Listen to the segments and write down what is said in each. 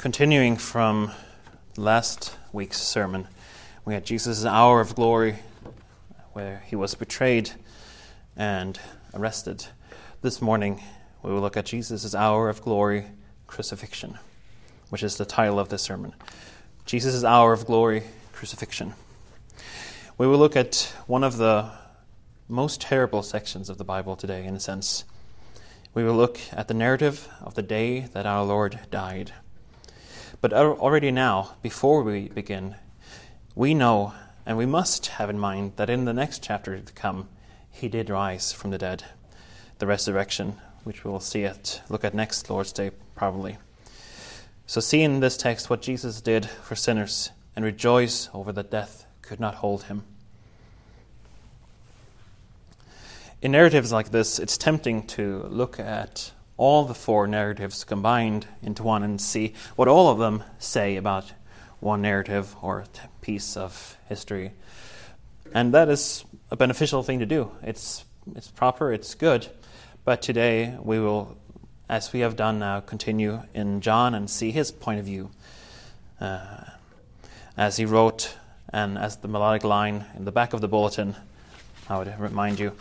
Continuing from last week's sermon, we had Jesus' hour of glory where he was betrayed and arrested. This morning, we will look at Jesus' hour of glory, crucifixion, which is the title of this sermon. Jesus' hour of glory, crucifixion. We will look at one of the most terrible sections of the Bible today, in a sense. We will look at the narrative of the day that our Lord died. But already now, before we begin, we know and we must have in mind that in the next chapter to come, he did rise from the dead, the resurrection, which we will see it look at next Lord's Day probably. So see in this text what Jesus did for sinners and rejoice over that death could not hold him. In narratives like this, it's tempting to look at all the four narratives combined into one and see what all of them say about one narrative or piece of history. And that is a beneficial thing to do. It's, it's proper, it's good. But today we will, as we have done now, continue in John and see his point of view. Uh, as he wrote, and as the melodic line in the back of the bulletin, I would remind you,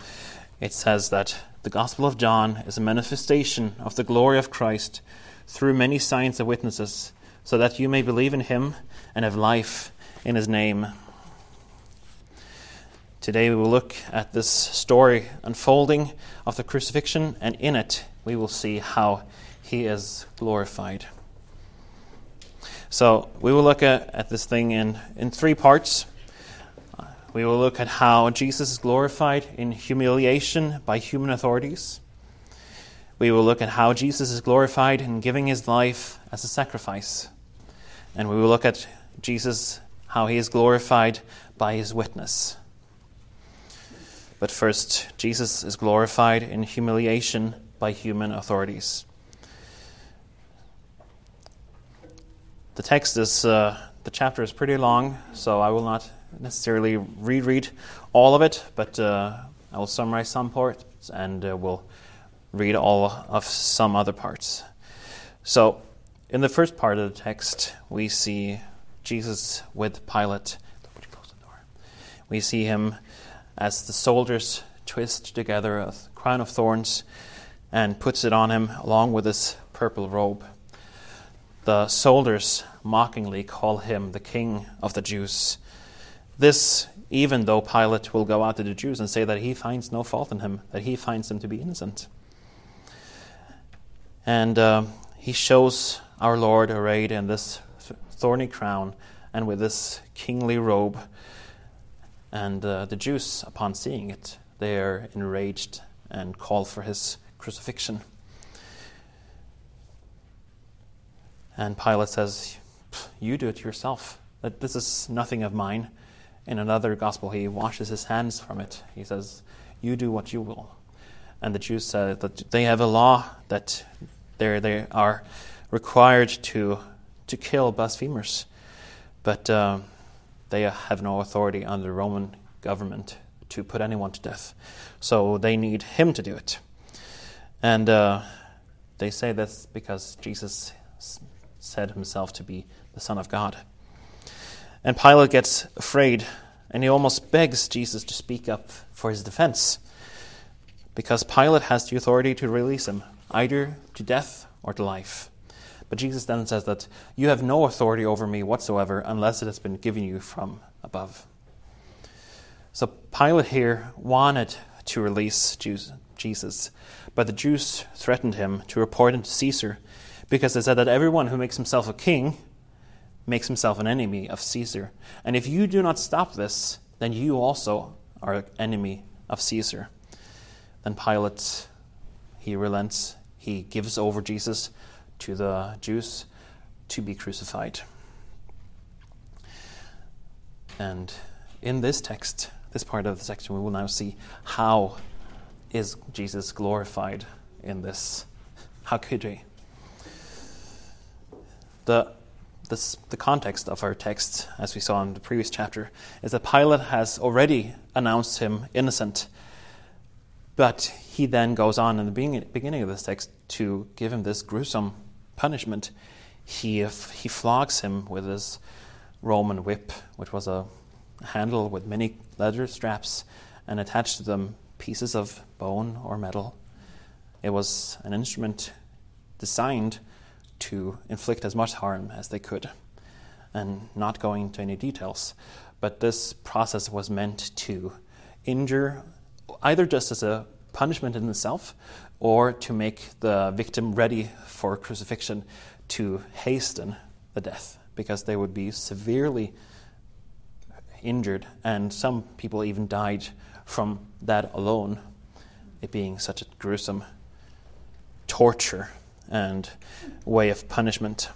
it says that the Gospel of John is a manifestation of the glory of Christ through many signs and witnesses, so that you may believe in him and have life in his name. Today we will look at this story unfolding of the crucifixion, and in it we will see how he is glorified. So we will look at, at this thing in, in three parts. We will look at how Jesus is glorified in humiliation by human authorities. We will look at how Jesus is glorified in giving his life as a sacrifice. And we will look at Jesus, how he is glorified by his witness. But first, Jesus is glorified in humiliation by human authorities. The text is, uh, the chapter is pretty long, so I will not necessarily reread all of it, but uh, I will summarize some parts and uh, we'll read all of some other parts. So, in the first part of the text, we see Jesus with Pilate. We see him as the soldiers twist together a crown of thorns and puts it on him along with his purple robe. The soldiers mockingly call him the king of the Jews. This, even though Pilate will go out to the Jews and say that he finds no fault in him, that he finds him to be innocent. And uh, he shows our Lord arrayed in this thorny crown and with this kingly robe. And uh, the Jews, upon seeing it, they are enraged and call for his crucifixion. And Pilate says, You do it yourself. This is nothing of mine. In another gospel, he washes his hands from it. He says, You do what you will. And the Jews said that they have a law that they are required to, to kill blasphemers, but uh, they have no authority under the Roman government to put anyone to death. So they need him to do it. And uh, they say this because Jesus said himself to be the Son of God. And Pilate gets afraid and he almost begs Jesus to speak up for his defense because Pilate has the authority to release him either to death or to life. But Jesus then says that you have no authority over me whatsoever unless it has been given you from above. So Pilate here wanted to release Jesus, but the Jews threatened him to report him to Caesar because they said that everyone who makes himself a king makes himself an enemy of Caesar. And if you do not stop this, then you also are an enemy of Caesar. Then Pilate, he relents. He gives over Jesus to the Jews to be crucified. And in this text, this part of the section, we will now see how is Jesus glorified in this. How could he? The this, the context of our text, as we saw in the previous chapter, is that Pilate has already announced him innocent. But he then goes on in the beginning of this text to give him this gruesome punishment. he, he flogs him with his Roman whip, which was a handle with many leather straps, and attached to them pieces of bone or metal. It was an instrument designed to inflict as much harm as they could, and not going into any details. But this process was meant to injure either just as a punishment in itself or to make the victim ready for crucifixion to hasten the death because they would be severely injured, and some people even died from that alone, it being such a gruesome torture and way of punishment.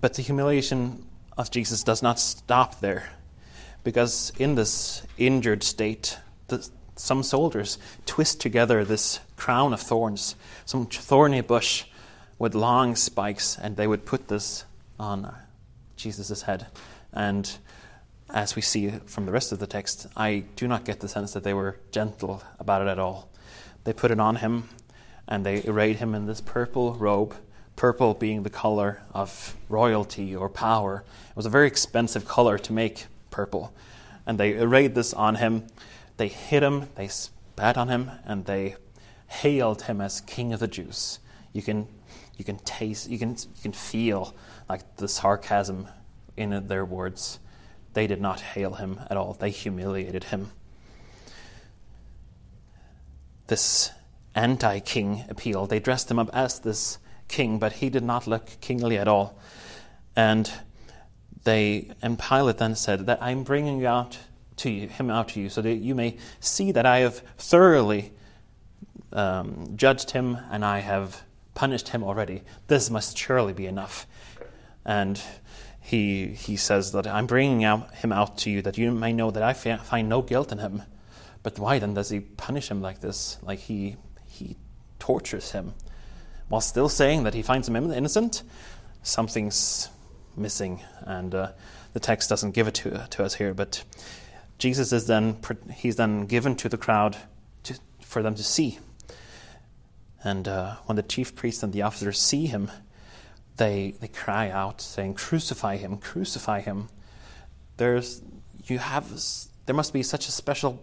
But the humiliation of Jesus does not stop there, because in this injured state, the, some soldiers twist together this crown of thorns, some thorny bush with long spikes, and they would put this on Jesus' head. And as we see from the rest of the text, I do not get the sense that they were gentle about it at all. They put it on him and they arrayed him in this purple robe, purple being the color of royalty or power. It was a very expensive color to make purple. And they arrayed this on him. They hit him, they spat on him, and they hailed him as King of the Jews. You can, you can taste, you can, you can feel like the sarcasm in their words. They did not hail him at all, they humiliated him. This anti king appeal, they dressed him up as this king, but he did not look kingly at all. And they and Pilate then said that I'm bringing out to you, him out to you so that you may see that I have thoroughly um, judged him and I have punished him already. This must surely be enough. And he, he says that I'm bringing out, him out to you that you may know that I find no guilt in him. But why then does he punish him like this? Like he, he tortures him while still saying that he finds him innocent? Something's missing, and uh, the text doesn't give it to, to us here. But Jesus is then he's then given to the crowd to, for them to see. And uh, when the chief priests and the officers see him, they, they cry out, saying, Crucify him, crucify him. There's, you have, there must be such a special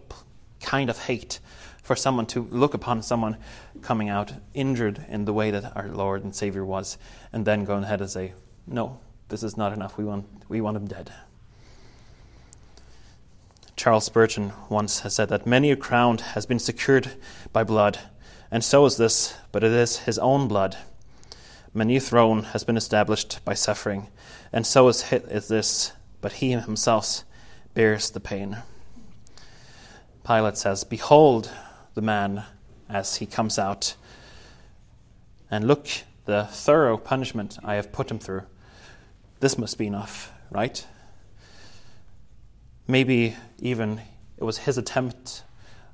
kind of hate for someone to look upon someone coming out injured in the way that our Lord and Savior was, and then go ahead and say, No, this is not enough. We want, we want him dead. Charles Spurgeon once has said that many a crown has been secured by blood, and so is this, but it is his own blood. Many a throne has been established by suffering, and so is this, but he himself bears the pain. Pilate says, Behold the man as he comes out, and look the thorough punishment I have put him through. This must be enough, right? Maybe even it was his attempt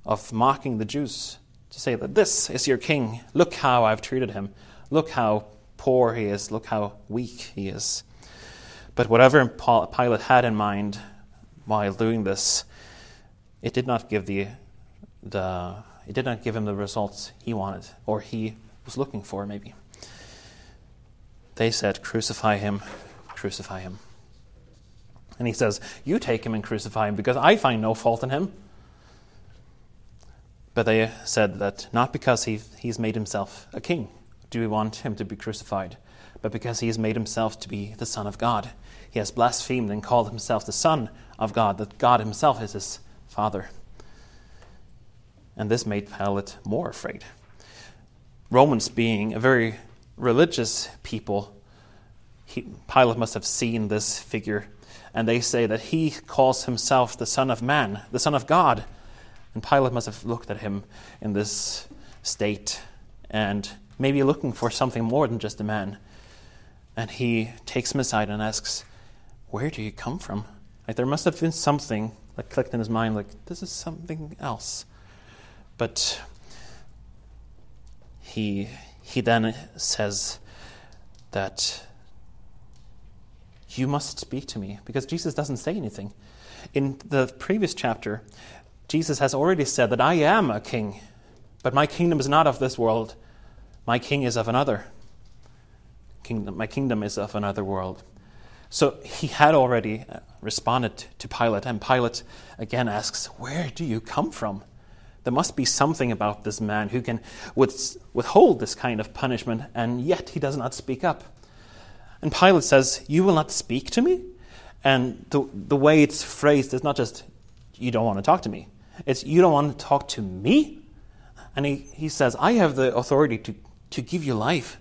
of mocking the Jews to say that this is your king. Look how I've treated him. Look how poor he is, look how weak he is. But whatever Pilate had in mind while doing this, it did not give the, the it did not give him the results he wanted or he was looking for maybe. They said, Crucify him, crucify him. And he says, You take him and crucify him because I find no fault in him. But they said that not because he, he's made himself a king, do we want him to be crucified, but because he has made himself to be the Son of God. He has blasphemed and called himself the Son of God, that God himself is his Father. And this made Pilate more afraid. Romans, being a very religious people, he, Pilate must have seen this figure, and they say that he calls himself the Son of Man, the Son of God. And Pilate must have looked at him in this state and maybe looking for something more than just a man. And he takes him aside and asks, Where do you come from? Like there must have been something that clicked in his mind, like, this is something else. But he he then says that you must speak to me because Jesus doesn't say anything. In the previous chapter, Jesus has already said that I am a king, but my kingdom is not of this world. My king is of another. kingdom, my kingdom is of another world. So he had already uh, responded to Pilate, and Pilate again asks, Where do you come from? There must be something about this man who can withhold this kind of punishment, and yet he does not speak up. And Pilate says, You will not speak to me? And the, the way it's phrased is not just, You don't want to talk to me. It's, You don't want to talk to me? And he, he says, I have the authority to, to give you life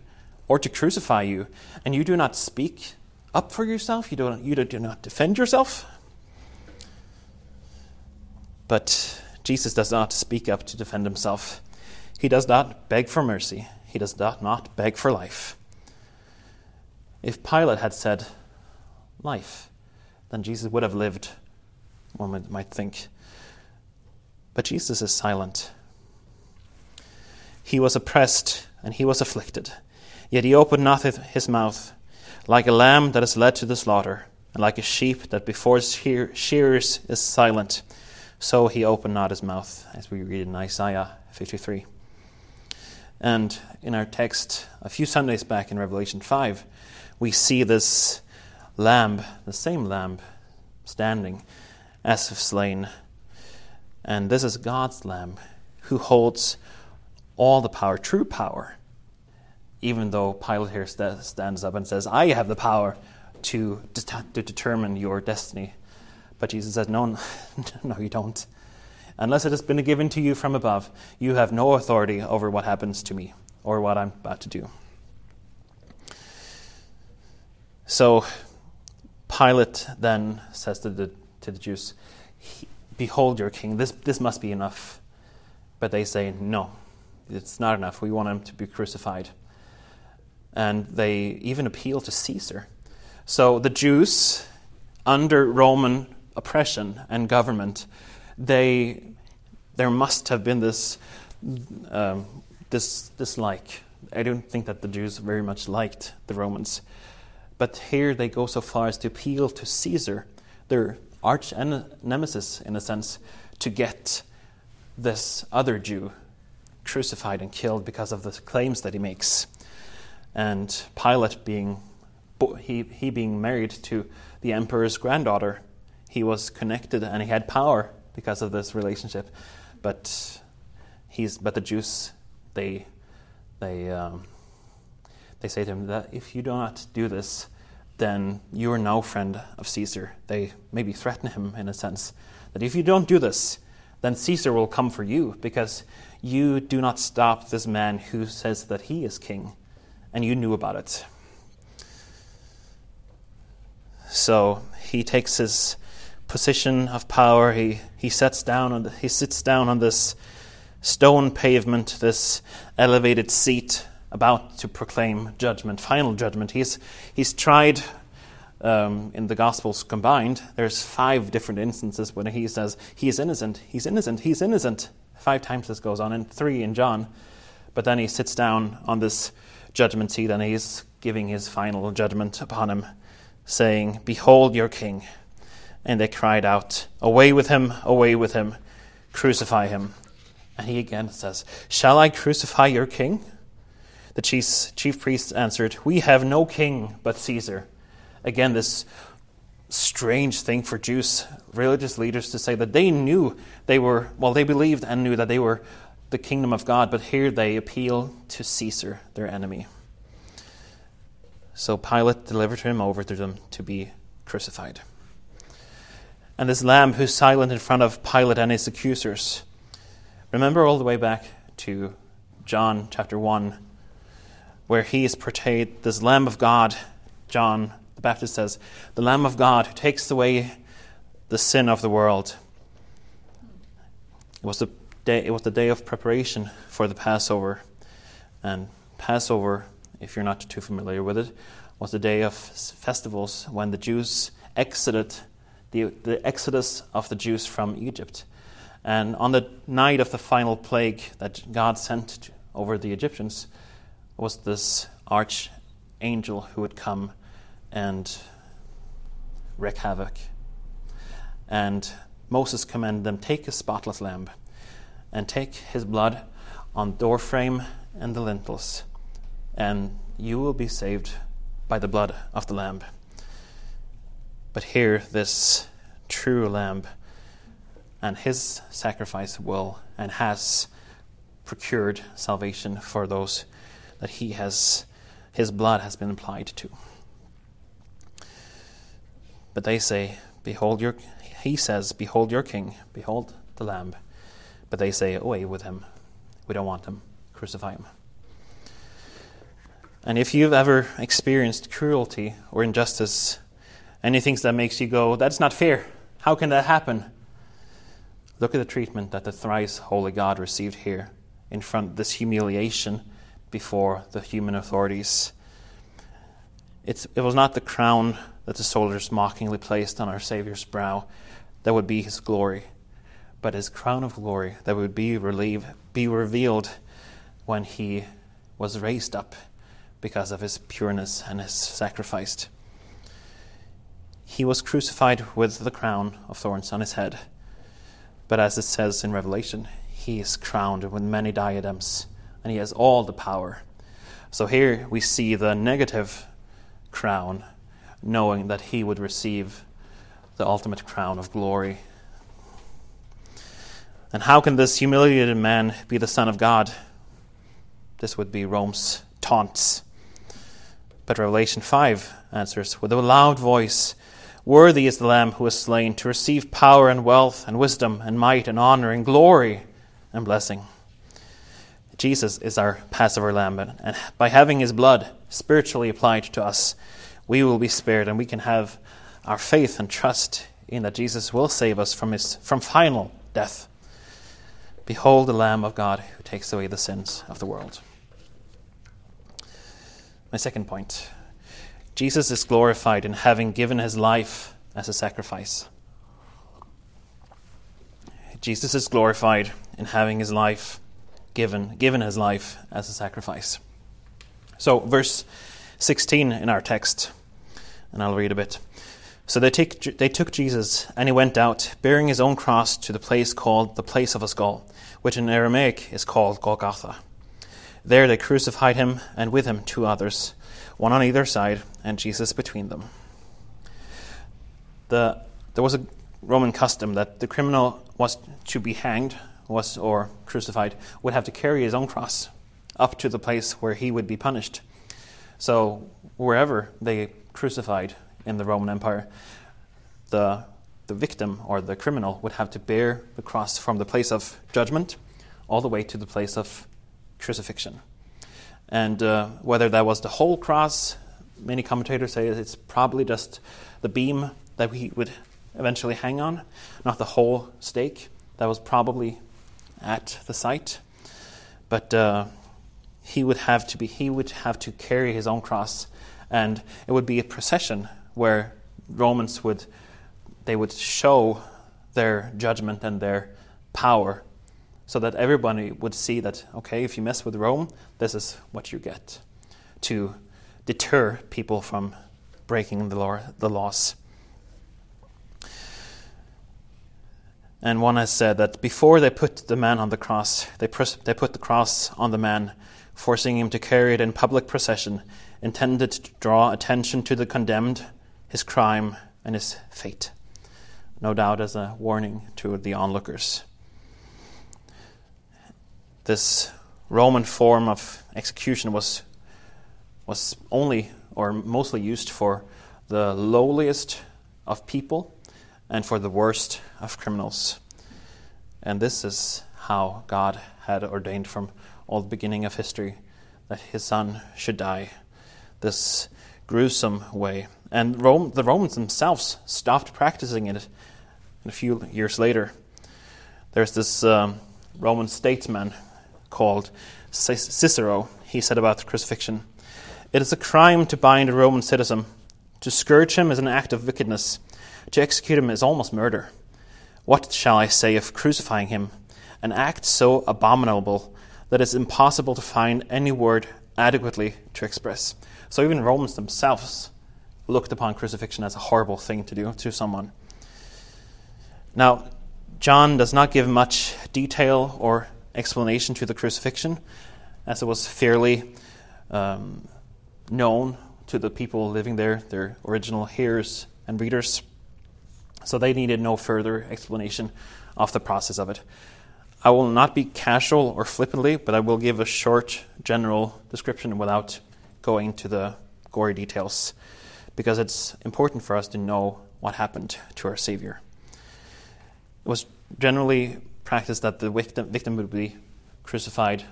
or to crucify you, and you do not speak up for yourself, you, don't, you do not defend yourself. But Jesus does not speak up to defend himself. He does not beg for mercy. He does not, not beg for life. If Pilate had said life, then Jesus would have lived, one might think. But Jesus is silent. He was oppressed and he was afflicted, yet he opened not his mouth. Like a lamb that is led to the slaughter, and like a sheep that before its shearers is silent, so he opened not his mouth, as we read in Isaiah 53. And in our text, a few Sundays back in Revelation 5, we see this lamb, the same lamb, standing as if slain. And this is God's lamb who holds all the power, true power. Even though Pilate here st- stands up and says, I have the power to, to, determine your destiny. But Jesus says, No, no, you don't. Unless it has been given to you from above, you have no authority over what happens to me or what I'm about to do. So Pilate then says to the, to the Jews, Behold your king. This, this must be enough. But they say, No, it's not enough. We want him to be crucified. And they even appeal to Caesar. So the Jews, under Roman oppression and government, they, there must have been this, um, this dislike. I don't think that the Jews very much liked the Romans. But here they go so far as to appeal to Caesar, their arch nemesis, in a sense, to get this other Jew crucified and killed because of the claims that he makes. And Pilate being he, he being married to the emperor's granddaughter, he was connected and he had power because of this relationship. But he's but the Jews they they um, they say to him that if you do not do this, then you are now friend of Caesar. They maybe threaten him in a sense that if you don't do this, then Caesar will come for you because you do not stop this man who says that he is king, and you knew about it. So he takes his position of power. He, he sits down on the, he sits down on this stone pavement, this elevated seat, about to proclaim judgment, final judgment. He's he's tried um, in the Gospels combined. There's five different instances when he says he is innocent, he's innocent, he's innocent. Five times this goes on, and three in John. But then he sits down on this judgment seat and he's giving his final judgment upon him, saying, Behold your king. And they cried out, Away with him, away with him, crucify him. And he again says, Shall I crucify your king? The chief, chief priests answered, We have no king but Caesar. Again, this strange thing for Jews, religious leaders, to say that they knew they were, well, they believed and knew that they were the kingdom of God, but here they appeal to Caesar, their enemy. So Pilate delivered him over to them to be crucified. And this lamb who's silent in front of Pilate and his accusers. Remember all the way back to John chapter 1, where he is portrayed, this Lamb of God, John the Baptist says, the Lamb of God who takes away the sin of the world. It was the day, it was the day of preparation for the Passover. And Passover, if you're not too familiar with it, was the day of festivals when the Jews exited the, the exodus of the Jews from Egypt. And on the night of the final plague that God sent over the Egyptians was this archangel who would come and wreak havoc. And Moses commanded them take a spotless lamb and take his blood on doorframe and the lintels, and you will be saved by the blood of the Lamb. But here, this true Lamb and his sacrifice will and has procured salvation for those that he has his blood has been applied to. But they say, Behold your he says, Behold your king, behold the lamb. But they say, Away with him. We don't want him. Crucify him. And if you've ever experienced cruelty or injustice, anything that makes you go, That's not fair. How can that happen? Look at the treatment that the thrice holy God received here in front of this humiliation before the human authorities. It's, it was not the crown that the soldiers mockingly placed on our Savior's brow that would be his glory, but his crown of glory that would be, relieve, be revealed when he was raised up because of his pureness and his sacrifice. He was crucified with the crown of thorns on his head but as it says in Revelation, he is crowned with many diadems, and he has all the power. So here we see the negative crown, knowing that he would receive the ultimate crown of glory. And how can this humiliated man be the Son of God? This would be Rome's taunts. But Revelation 5 answers with a loud voice Worthy is the Lamb who was slain to receive power and wealth and wisdom and might and honor and glory and blessing. Jesus is our Passover lamb, and by having his blood spiritually applied to us, we will be spared and we can have our faith and trust in that Jesus will save us from, his, from final death. Behold the Lamb of God who takes away the sins of the world. My second point Jesus is glorified in having given his life as a sacrifice. Jesus is glorified in having his life given, given his life as a sacrifice. So, verse 16 in our text, and I'll read a bit. So they, take, they took Jesus, and he went out, bearing his own cross to the place called the place of a skull, which in Aramaic is called Golgotha. There they crucified him, and with him two others one on either side, and Jesus between them. The, there was a Roman custom that the criminal was to be hanged was or crucified would have to carry his own cross up to the place where he would be punished. So wherever they crucified in the Roman Empire, the the victim or the criminal would have to bear the cross from the place of judgment all the way to the place of crucifixion. And uh, whether that was the whole cross, many commentators say it's probably just the beam that he would eventually hang on, not the whole stake. That was probably at the site. But uh, he would have to be he would have to carry his own cross, and it would be a procession where Romans would they would show their judgment and their power so that everybody would see that, okay, if you mess with Rome, this is what you get to deter people from breaking the, law, the laws. And one has said that before they put the man on the cross, they, pres- they put the cross on the man, forcing him to carry it in public procession, intended to draw attention to the condemned, his crime, and his fate. No doubt as a warning to the onlookers this Roman form of execution was, was only or mostly used for the lowliest of people and for the worst of criminals. And this is how God had ordained from all the beginning of history that his son should die this gruesome way. And Rome, the Romans themselves stopped practicing it a few years later. There's this um, Roman statesman called Cicero, he said about the crucifixion It is a crime to bind a Roman citizen. To scourge him is an act of wickedness. To execute him is almost murder. What shall I say of crucifying him? An act so abominable that it's impossible to find any word adequately to express. So even Romans themselves looked upon crucifixion as a horrible thing to do to someone. Now, John does not give much detail or explanation to the crucifixion, as it was fairly um, known to the people living there, their original hearers and readers. So they needed no further explanation of the process of it. I will not be casual or flippantly, but I will give a short general description without going to the gory details because it's important for us to know what happened to our Savior. It was generally practiced that the victim, victim would be crucified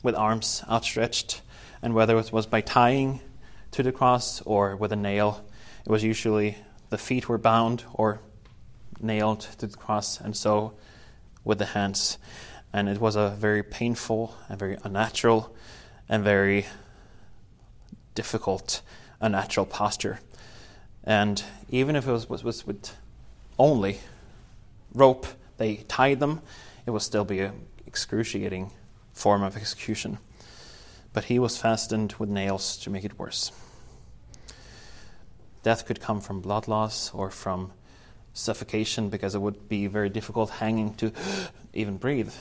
with arms outstretched, and whether it was by tying to the cross or with a nail, it was usually the feet were bound or nailed to the cross, and so with the hands. And it was a very painful and very unnatural and very difficult, unnatural posture. And even if it was, was, was with only rope, they tied them, it would still be an excruciating form of execution. But he was fastened with nails to make it worse. Death could come from blood loss or from suffocation because it would be very difficult hanging to even breathe.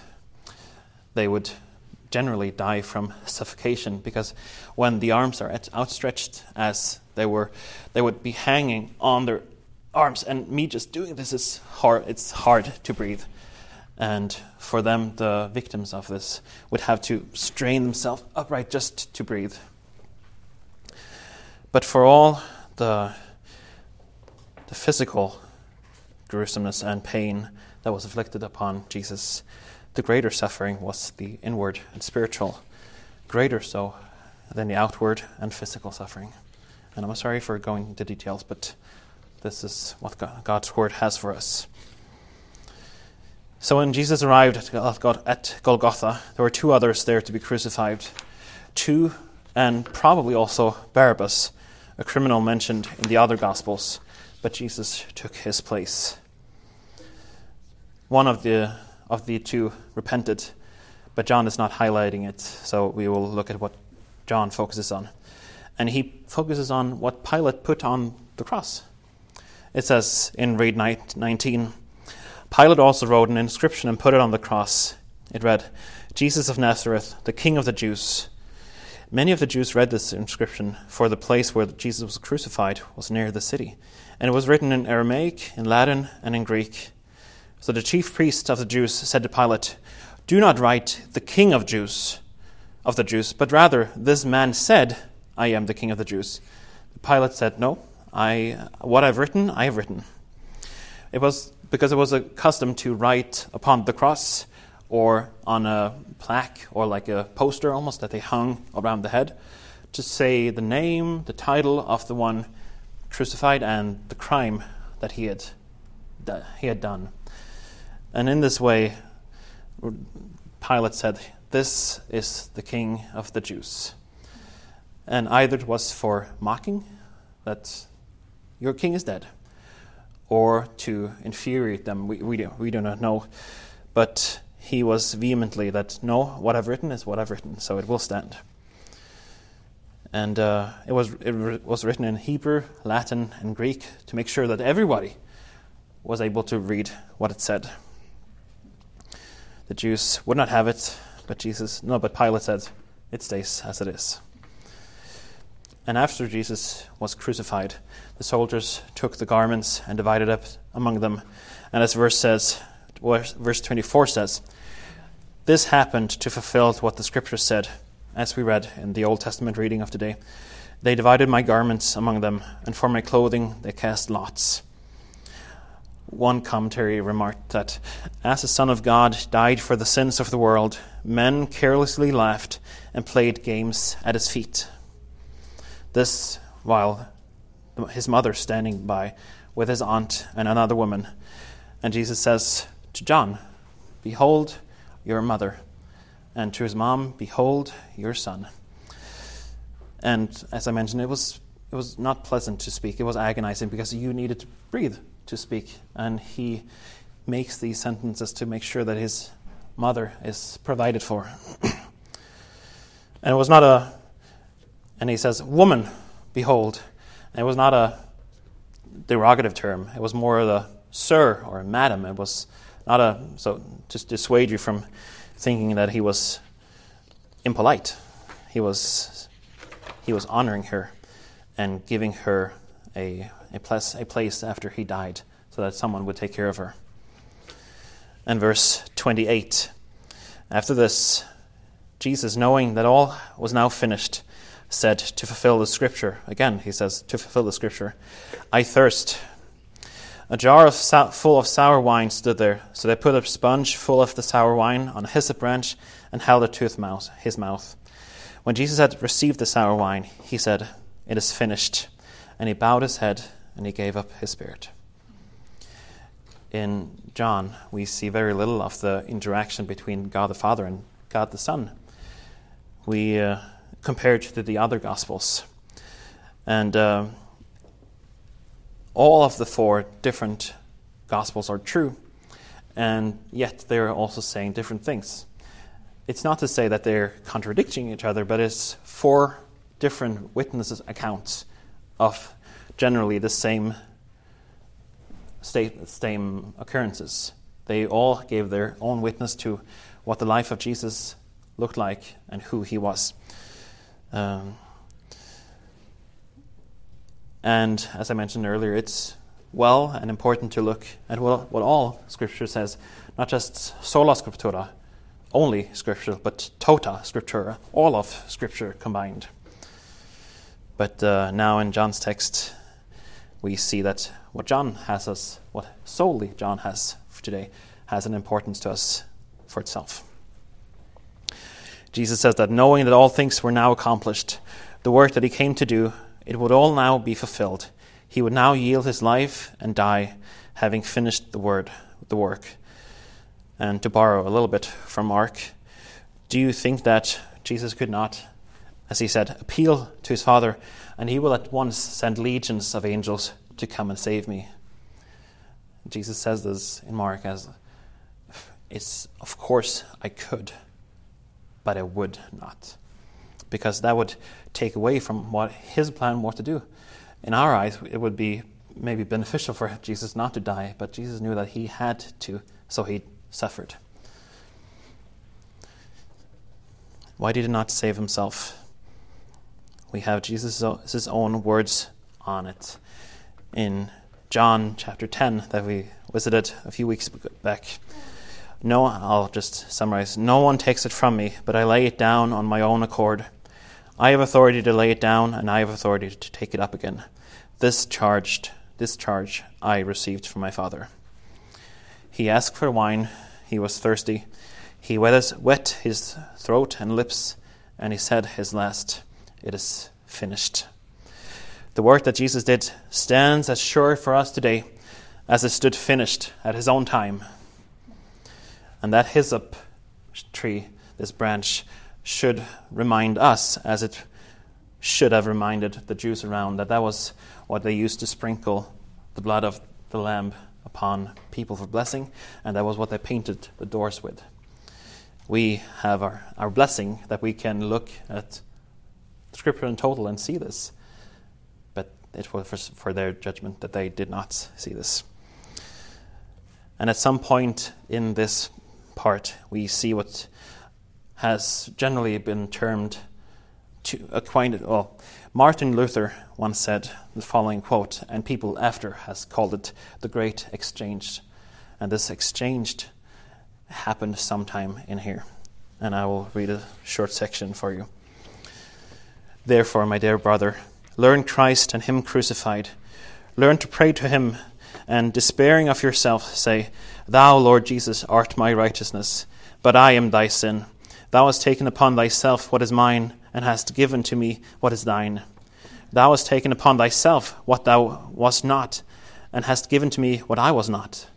They would generally die from suffocation because when the arms are outstretched as they were, they would be hanging on their arms. And me just doing this is hard. It's hard to breathe. And for them, the victims of this would have to strain themselves upright just to breathe. But for all the, the physical gruesomeness and pain that was inflicted upon Jesus, the greater suffering was the inward and spiritual, greater so than the outward and physical suffering. And I'm sorry for going into details, but this is what God's word has for us. So when Jesus arrived at Golgotha, there were two others there to be crucified. Two, and probably also Barabbas, a criminal mentioned in the other Gospels, but Jesus took his place. One of the, of the two repented, but John is not highlighting it, so we will look at what John focuses on. And he focuses on what Pilate put on the cross. It says in read 19 Pilate also wrote an inscription and put it on the cross. It read, Jesus of Nazareth, the King of the Jews. Many of the Jews read this inscription, for the place where Jesus was crucified was near the city. And it was written in Aramaic, in Latin, and in Greek. So the chief priest of the Jews said to Pilate, Do not write the King of Jews of the Jews, but rather this man said, I am the King of the Jews. Pilate said, No, I what I've written, I have written. It was because it was a custom to write upon the cross or on a plaque or like a poster almost that they hung around the head to say the name, the title of the one crucified, and the crime that he had, that he had done. And in this way, Pilate said, This is the king of the Jews. And either it was for mocking, that your king is dead, or to infuriate them. We, we, do, we do not know. But he was vehemently that, no, what I've written is what I've written, so it will stand. And uh, it, was, it was written in Hebrew, Latin, and Greek to make sure that everybody was able to read what it said. The Jews would not have it, but Jesus, no, but Pilate said, it stays as it is. And after Jesus was crucified, the soldiers took the garments and divided up among them. And as verse says, verse 24 says, this happened to fulfill what the scripture said, as we read in the Old Testament reading of today. They divided my garments among them, and for my clothing they cast lots. One commentary remarked that as the Son of God died for the sins of the world, men carelessly laughed and played games at his feet. This while his mother standing by with his aunt and another woman. And Jesus says to John, Behold your mother. And to his mom, Behold your son. And as I mentioned, it was, it was not pleasant to speak. It was agonizing because you needed to breathe to speak. And he makes these sentences to make sure that his mother is provided for. and it was not a, and he says, Woman, behold. And it was not a derogative term, it was more of a sir or a madam. It was not a, so to dissuade you from thinking that he was impolite. He was, he was honoring her. and giving her a, a, a place after he died so that someone would take care of her. And verse 28 After this, Jesus, knowing that all was now finished, said to fulfill the scripture. Again, he says, to fulfill the scripture, I thirst. A jar of full of sour wine stood there, so they put a sponge full of the sour wine on a hyssop branch and held it to his mouth. His mouth. When Jesus had received the sour wine, he said, It is finished. And he bowed his head and he gave up his spirit. In John, we see very little of the interaction between God the Father and God the Son we uh, compared to the other Gospels. And uh, all of the four different Gospels are true, and yet they're also saying different things. It's not to say that they're contradicting each other, but it's four different witnesses' accounts of generally the same state, same occurrences. They all gave their own witness to what the life of Jesus looked like and who he was. Um, and as I mentioned earlier, it's well and important to look at what, what all Scripture says, not just sola scriptura, only Scripture, but tota scriptura, all of Scripture combined. But uh, now in John's text, we see that what John has us, what solely John has for today, has an importance to us for itself. Jesus says that knowing that all things were now accomplished, the work that he came to do, it would all now be fulfilled. He would now yield his life and die, having finished the word, the work. And to borrow a little bit from Mark, do you think that Jesus could not, as he said, appeal to his Father, and he will at once send legions of angels to come and save me? Jesus says this in Mark as, it's of course I could but I would not. Because that would take away from what his plan was to do. In our eyes, it would be maybe beneficial for Jesus not to die, but Jesus knew that he had to, so he suffered. Why did he not save himself? We have Jesus' own words on it in John chapter 10 that we visited a few weeks back. No, I'll just summarize. No one takes it from me, but I lay it down on my own accord. I have authority to lay it down, and I have authority to take it up again. This charged, this charge I received from my Father. He asked for wine. He was thirsty. He wet his throat and lips, and he said his last, It is finished. The work that Jesus did stands as sure for us today as it stood finished at his own time and that hyssop tree, this branch, should remind us, as it should have reminded the Jews around, that that was what they used to sprinkle the blood of the lamb upon people for blessing, and that was what they painted the doors with. We have our, our blessing that we can look at Scripture in total and see this, but it was for, for their judgment that they did not see this. And at some point in this part, we see what has generally been termed to acquainted. Well, Martin Luther once said the following quote, and people after has called it the Great Exchange. And this exchange happened sometime in here. And I will read a short section for you. Therefore, my dear brother, learn Christ and Him crucified. Learn to pray to Him, and despairing of yourself, say, Thou, Lord Jesus, art my righteousness, but I am thy sin. Thou hast taken upon thyself what is mine, and hast given to me what is thine. Thou hast taken upon thyself what thou wast not, and hast given to me what I was not.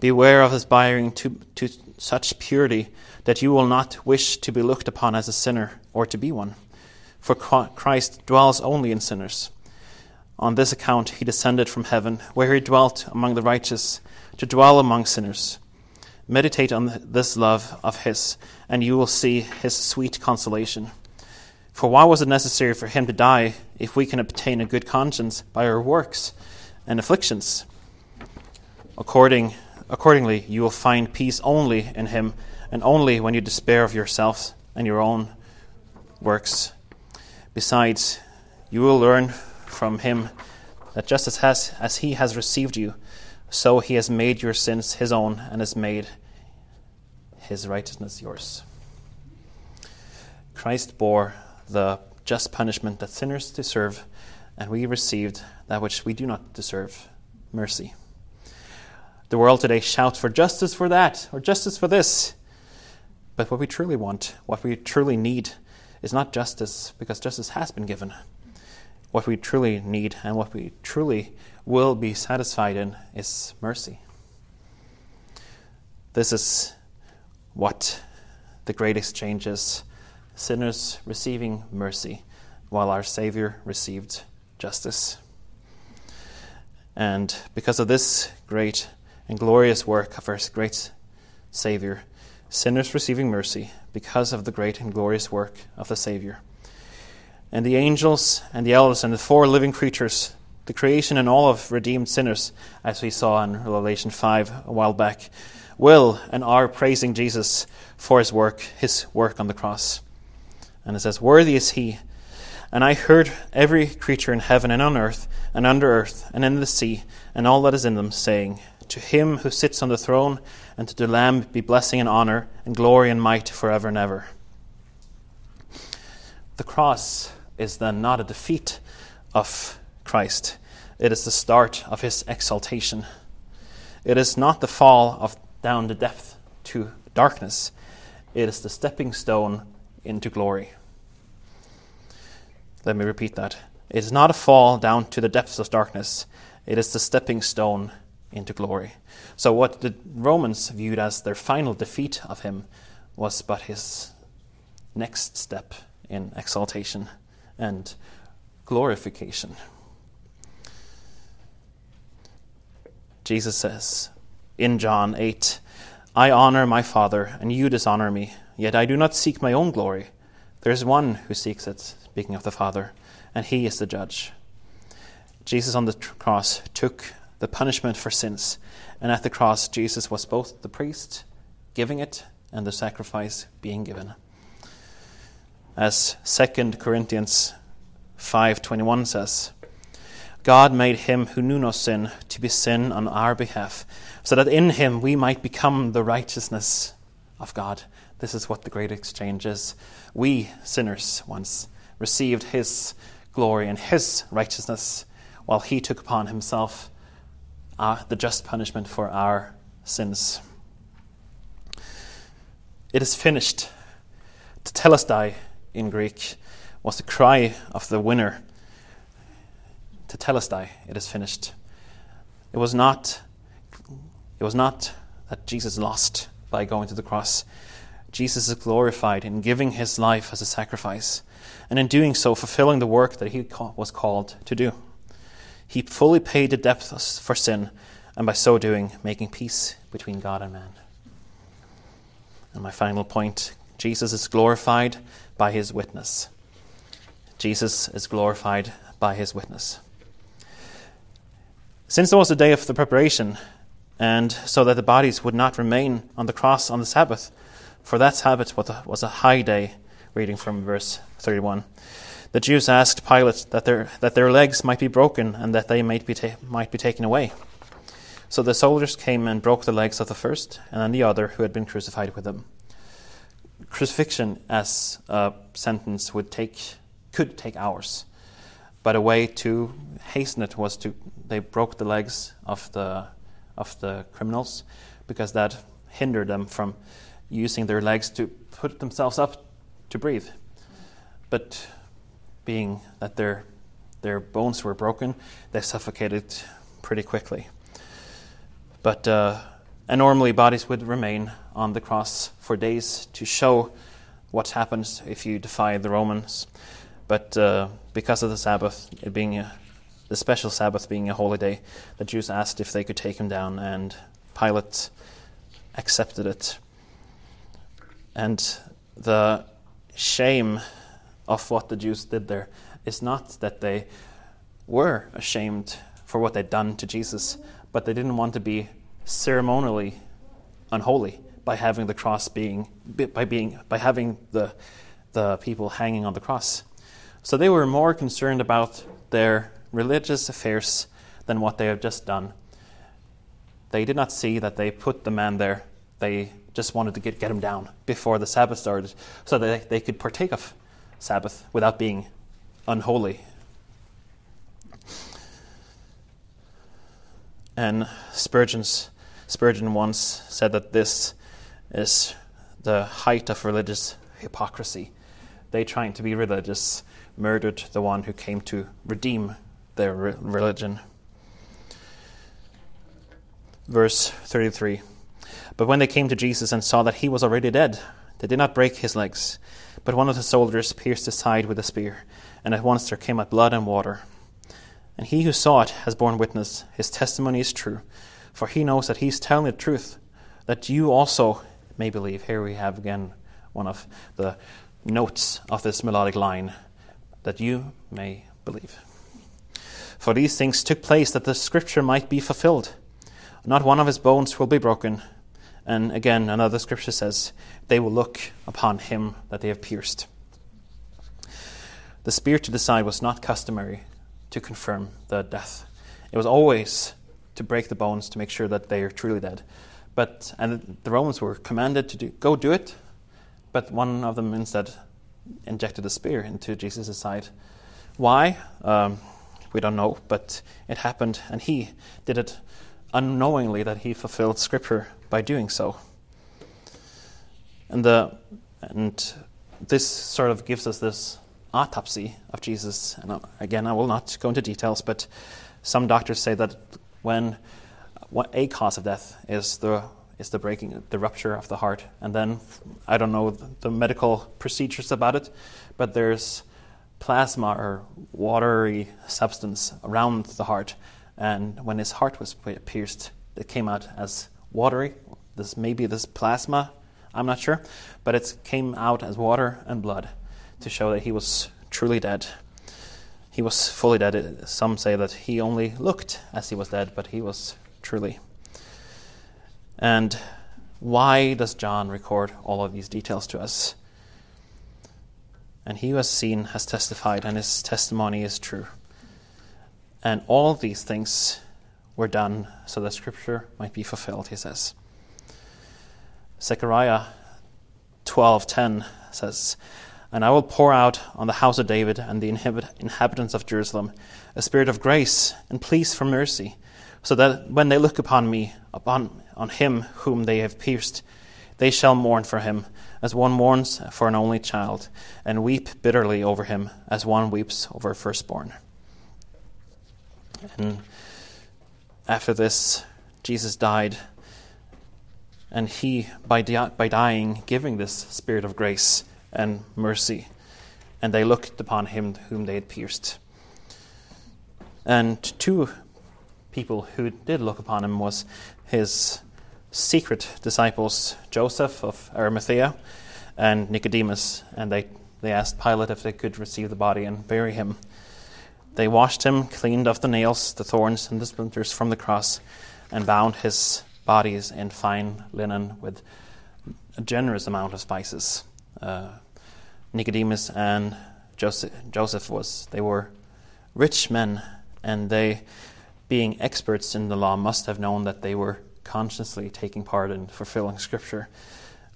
Beware of aspiring to, to such purity that you will not wish to be looked upon as a sinner or to be one. For Christ dwells only in sinners. On this account he descended from heaven, where he dwelt among the righteous to dwell among sinners. Meditate on this love of His, and you will see His sweet consolation. For why was it necessary for Him to die if we can obtain a good conscience by our works and afflictions? According, accordingly, you will find peace only in Him, and only when you despair of yourselves and your own works. Besides, you will learn from him that just as, has, as he has received you, so he has made your sins his own and has made his righteousness yours. Christ bore the just punishment that sinners deserve, and we received that which we do not deserve mercy. The world today shouts for justice for that, or justice for this. But what we truly want, what we truly need, is not justice, because justice has been given. What we truly need and what we truly will be satisfied in is mercy. This is what the great exchange is sinners receiving mercy, while our Savior received justice. And because of this great and glorious work of our great Savior, sinners receiving mercy because of the great and glorious work of the Savior. And the angels and the elders and the four living creatures, the creation and all of redeemed sinners, as we saw in Revelation 5 a while back, will and are praising Jesus for his work, his work on the cross. And it says, Worthy is he. And I heard every creature in heaven and on earth and under earth and in the sea and all that is in them saying, To him who sits on the throne and to the Lamb be blessing and honor and glory and might forever and ever. The cross is then not a defeat of Christ, it is the start of his exaltation. It is not the fall of down the depth to darkness, it is the stepping stone into glory. Let me repeat that. It is not a fall down to the depths of darkness, it is the stepping stone into glory. So, what the Romans viewed as their final defeat of him was but his next step in exaltation and glorification. Jesus says in John 8, I honor my Father, and you dishonor me. Yet I do not seek my own glory. There is one who seeks it, speaking of the Father, and he is the judge. Jesus on the cross took the punishment for sins, and at the cross, Jesus was both the priest giving it and the sacrifice being given. As 2 Corinthians 5:21 says, God made him who knew no sin to be sin on our behalf, so that in him we might become the righteousness of God. This is what the great exchange is. We, sinners, once received his glory and his righteousness, while he took upon himself uh, the just punishment for our sins. It is finished. Tetelestai in Greek was the cry of the winner. Tetelestai, it is finished. It was not it was not that Jesus lost by going to the cross. Jesus is glorified in giving his life as a sacrifice, and in doing so, fulfilling the work that he was called to do. He fully paid the debt for sin, and by so doing, making peace between God and man. And my final point Jesus is glorified by his witness. Jesus is glorified by his witness. Since it was a day of the preparation, and so that the bodies would not remain on the cross on the Sabbath, for that Sabbath was a high day, reading from verse 31. The Jews asked Pilate that their, that their legs might be broken and that they might be, ta- might be taken away. So the soldiers came and broke the legs of the first and then the other who had been crucified with them. Crucifixion as a sentence would take, could take hours, but a way to hasten it was to they broke the legs of the of the criminals because that hindered them from using their legs to put themselves up to breathe. But being that their, their bones were broken, they suffocated pretty quickly. But uh, and normally bodies would remain on the cross for days to show what happens if you defy the Romans. But uh, because of the Sabbath, it being a, the special Sabbath being a holy day, the Jews asked if they could take him down, and Pilate accepted it. And the shame of what the Jews did there is not that they were ashamed for what they'd done to Jesus, but they didn't want to be ceremonially unholy by having the cross being by being by having the the people hanging on the cross. So they were more concerned about their religious affairs than what they have just done. They did not see that they put the man there. They just wanted to get, get him down before the Sabbath started so that they could partake of Sabbath without being unholy. And Spurgeon's, Spurgeon once said that this is the height of religious hypocrisy. They, trying to be religious, murdered the one who came to redeem their re- religion. Verse 33 But when they came to Jesus and saw that he was already dead, they did not break his legs. But one of the soldiers pierced his side with a spear, and at once there came out blood and water. And he who saw it has borne witness. His testimony is true, for he knows that he is telling the truth, that you also may believe. Here we have again one of the notes of this melodic line that you may believe. For these things took place that the scripture might be fulfilled. Not one of his bones will be broken. And again, another scripture says, They will look upon him that they have pierced. The spear to the side was not customary to confirm the death. It was always to break the bones to make sure that they are truly dead. But and the Romans were commanded to do, go do it, but one of them instead injected a spear into Jesus' side. Why? Um, we don't know, but it happened, and he did it unknowingly that he fulfilled Scripture by doing so. And the and this sort of gives us this autopsy of Jesus. And uh, again, I will not go into details, but some doctors say that when what a cause of death is the is the breaking, the rupture of the heart, and then I don't know the medical procedures about it, but there's plasma or watery substance around the heart, and when his heart was pierced, it came out as watery. This maybe this plasma, I'm not sure, but it came out as water and blood to show that he was truly dead. He was fully dead. Some say that he only looked as he was dead, but he was truly. And why does John record all of these details to us? And he who has seen has testified, and his testimony is true. And all these things were done so that Scripture might be fulfilled, he says. Zechariah 12:10 says, "And I will pour out on the house of David and the inhabitants of Jerusalem a spirit of grace and pleas for mercy, so that when they look upon me, upon on him whom they have pierced, they shall mourn for him, as one mourns for an only child, and weep bitterly over him, as one weeps over a firstborn. And after this, Jesus died, and he, by, di- by dying, giving this spirit of grace and mercy, and they looked upon him whom they had pierced. And two people who did look upon him was his secret disciples, Joseph of Arimathea and Nicodemus, and they, they asked Pilate if they could receive the body and bury him. They washed him, cleaned off the nails, the thorns, and the splinters from the cross, and bound his bodies in fine linen with a generous amount of spices. Uh, Nicodemus and Joseph, Joseph was they were rich men, and they being experts in the law, must have known that they were consciously taking part in fulfilling Scripture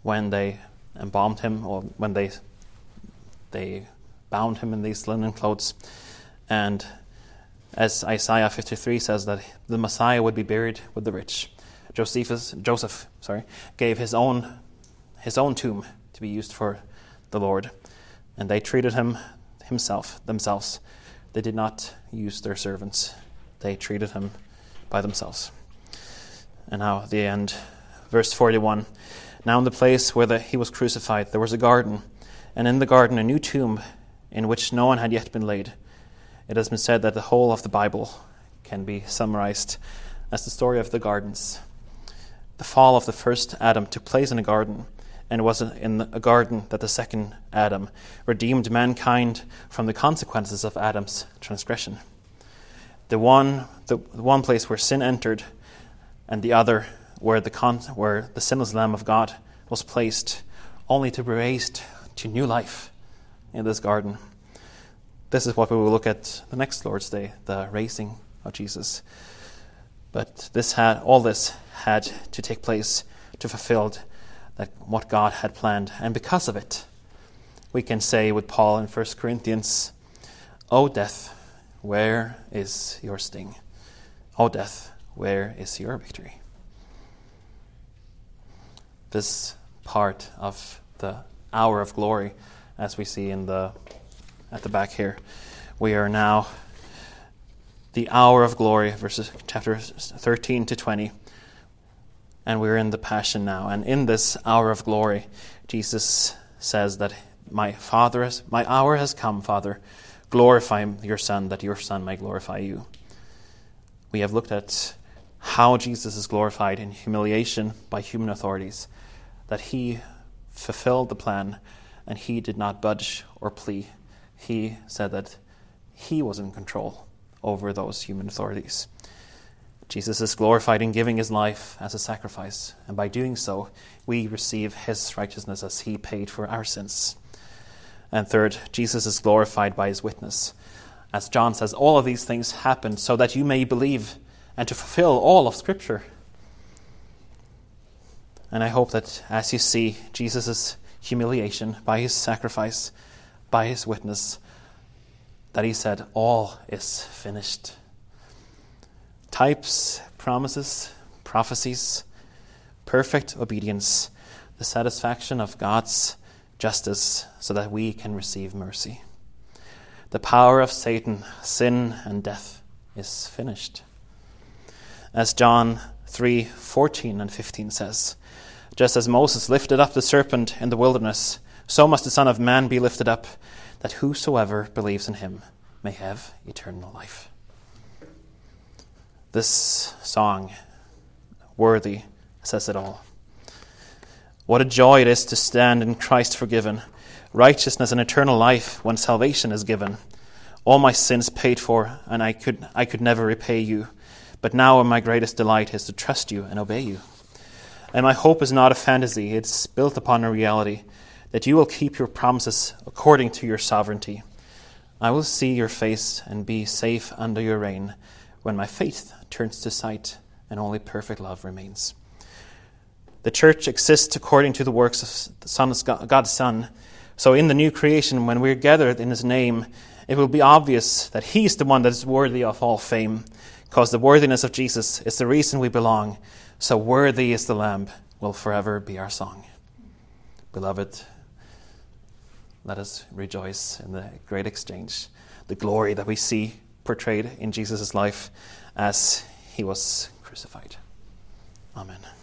when they embalmed him or when they they bound him in these linen clothes. And as Isaiah 53 says, that the Messiah would be buried with the rich. Josephus, Joseph sorry, gave his own, his own tomb to be used for the Lord. And they treated him himself, themselves. They did not use their servants they treated him by themselves. And now the end, verse 41. Now in the place where the, he was crucified, there was a garden, and in the garden a new tomb in which no one had yet been laid. It has been said that the whole of the Bible can be summarized as the story of the gardens. The fall of the first Adam took place in a garden, and it was in a garden that the second Adam redeemed mankind from the consequences of Adam's transgression the one, the, one place where sin entered, and the other where the, con- where the sinless Lamb of God was placed, only to be raised to new life in this garden. this is what we will look at the next Lord's Day, the raising of Jesus. But this had all this had to take place to fulfill that what God had planned, and because of it, we can say with Paul in 1 Corinthians, O death, where is your sting? O death, where is your victory? This part of the hour of glory, as we see in the at the back here, we are now the hour of glory, verses chapter 13 to 20. And we're in the passion now. And in this hour of glory, Jesus says that my Father has, my hour has come, Father. Glorify your Son, that your Son may glorify you. We have looked at how Jesus is glorified in humiliation by human authorities, that he fulfilled the plan and he did not budge or plea. He said that he was in control over those human authorities. Jesus is glorified in giving his life as a sacrifice, and by doing so, we receive his righteousness as he paid for our sins. And third, Jesus is glorified by his witness. As John says, all of these things happened so that you may believe and to fulfill all of Scripture. And I hope that as you see Jesus' humiliation by his sacrifice, by his witness, that he said, All is finished. Types, promises, prophecies, perfect obedience, the satisfaction of God's justice so that we can receive mercy. The power of Satan, sin, and death is finished. As John 3 14 and 15 says, Just as Moses lifted up the serpent in the wilderness, so must the Son of Man be lifted up, that whosoever believes in him may have eternal life. This song, Worthy, says it all. What a joy it is to stand in Christ forgiven, righteousness and eternal life when salvation is given. All my sins paid for, and I could, I could never repay you. But now my greatest delight is to trust you and obey you. And my hope is not a fantasy, it's built upon a reality that you will keep your promises according to your sovereignty. I will see your face and be safe under your reign when my faith turns to sight and only perfect love remains. The church exists according to the works of the Son, God's Son. So in the new creation, when we're gathered in His name, it will be obvious that He's the one that is worthy of all fame, because the worthiness of Jesus is the reason we belong. So worthy is the Lamb will forever be our song. Beloved, let us rejoice in the great exchange, the glory that we see portrayed in Jesus' life as he was crucified. Amen.